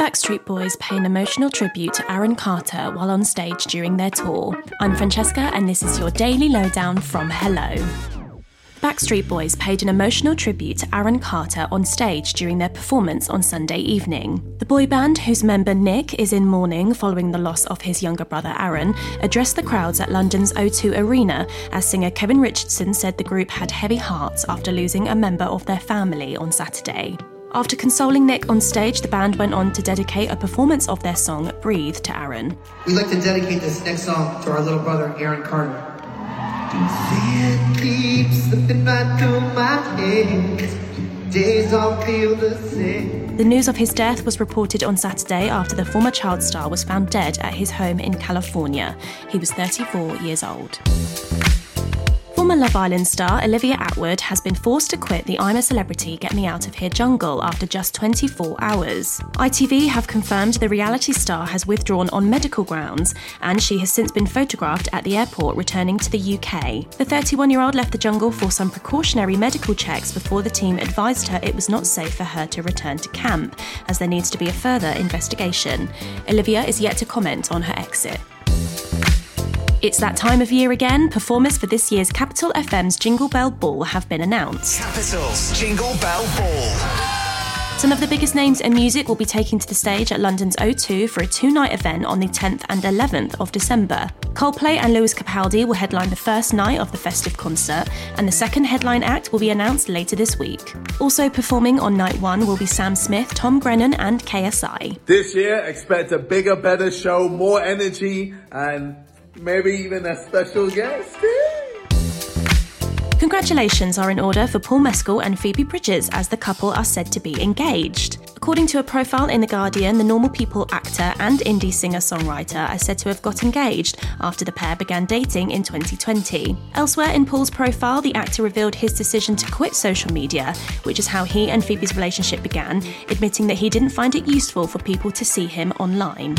Backstreet Boys pay an emotional tribute to Aaron Carter while on stage during their tour. I'm Francesca, and this is your daily lowdown from Hello. Backstreet Boys paid an emotional tribute to Aaron Carter on stage during their performance on Sunday evening. The boy band, whose member Nick is in mourning following the loss of his younger brother Aaron, addressed the crowds at London's O2 Arena as singer Kevin Richardson said the group had heavy hearts after losing a member of their family on Saturday. After consoling Nick on stage, the band went on to dedicate a performance of their song Breathe to Aaron. We'd like to dedicate this next song to our little brother Aaron Carter. The news of his death was reported on Saturday after the former child star was found dead at his home in California. He was 34 years old. Former Love Island star Olivia Attwood has been forced to quit the I'm a Celebrity Get Me Out of Here jungle after just 24 hours. ITV have confirmed the reality star has withdrawn on medical grounds, and she has since been photographed at the airport returning to the UK. The 31 year old left the jungle for some precautionary medical checks before the team advised her it was not safe for her to return to camp, as there needs to be a further investigation. Olivia is yet to comment on her exit. It's that time of year again. Performers for this year's Capital FM's Jingle Bell Ball have been announced. Capital's Jingle Bell Ball. Some of the biggest names in music will be taking to the stage at London's O2 for a two night event on the 10th and 11th of December. Coldplay and Lewis Capaldi will headline the first night of the festive concert, and the second headline act will be announced later this week. Also performing on night one will be Sam Smith, Tom Grennan, and KSI. This year, expect a bigger, better show, more energy, and maybe even a special guest. Congratulations are in order for Paul Mescal and Phoebe Bridgers as the couple are said to be engaged. According to a profile in The Guardian, the Normal People actor and indie singer songwriter are said to have got engaged after the pair began dating in 2020. Elsewhere in Paul's profile, the actor revealed his decision to quit social media, which is how he and Phoebe's relationship began, admitting that he didn't find it useful for people to see him online.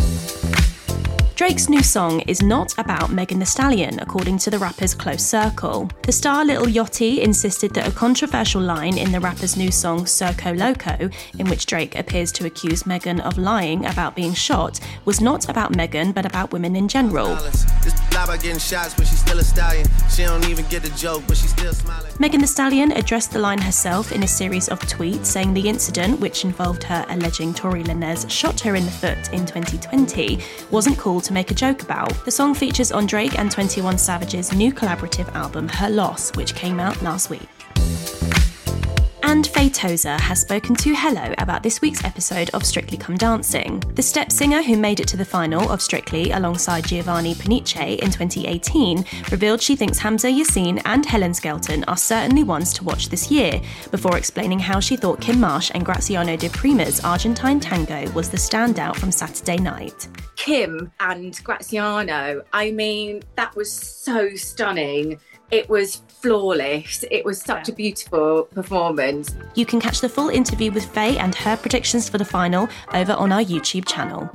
Drake's new song is not about Megan Thee Stallion, according to the rapper's close circle. The star Lil Yachty insisted that a controversial line in the rapper's new song Circo Loco, in which Drake appears to accuse Megan of lying about being shot, was not about Megan but about women in general. Megan Thee Stallion addressed the line herself in a series of tweets, saying the incident, which involved her alleging Tory Lanez shot her in the foot in 2020, wasn't cool to make a joke about. The song features on Drake and 21 Savage's new collaborative album, Her Loss, which came out last week. And Faye Tozer has spoken to Hello about this week's episode of Strictly Come Dancing. The Steps singer who made it to the final of Strictly alongside Giovanni Pernice in 2018 revealed she thinks Hamza Yassin and Helen Skelton are certainly ones to watch this year, before explaining how she thought Kim Marsh and Graziano Di Prima's Argentine tango was the standout from Saturday night. Kim and Graziano, I mean, that was so stunning. It was flawless. It was such a beautiful performance. You can catch the full interview with Faye and her predictions for the final over on our YouTube channel.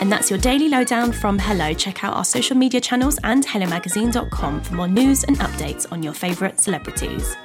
And that's your daily lowdown from Hello. Check out our social media channels and hellomagazine.com for more news and updates on your favourite celebrities.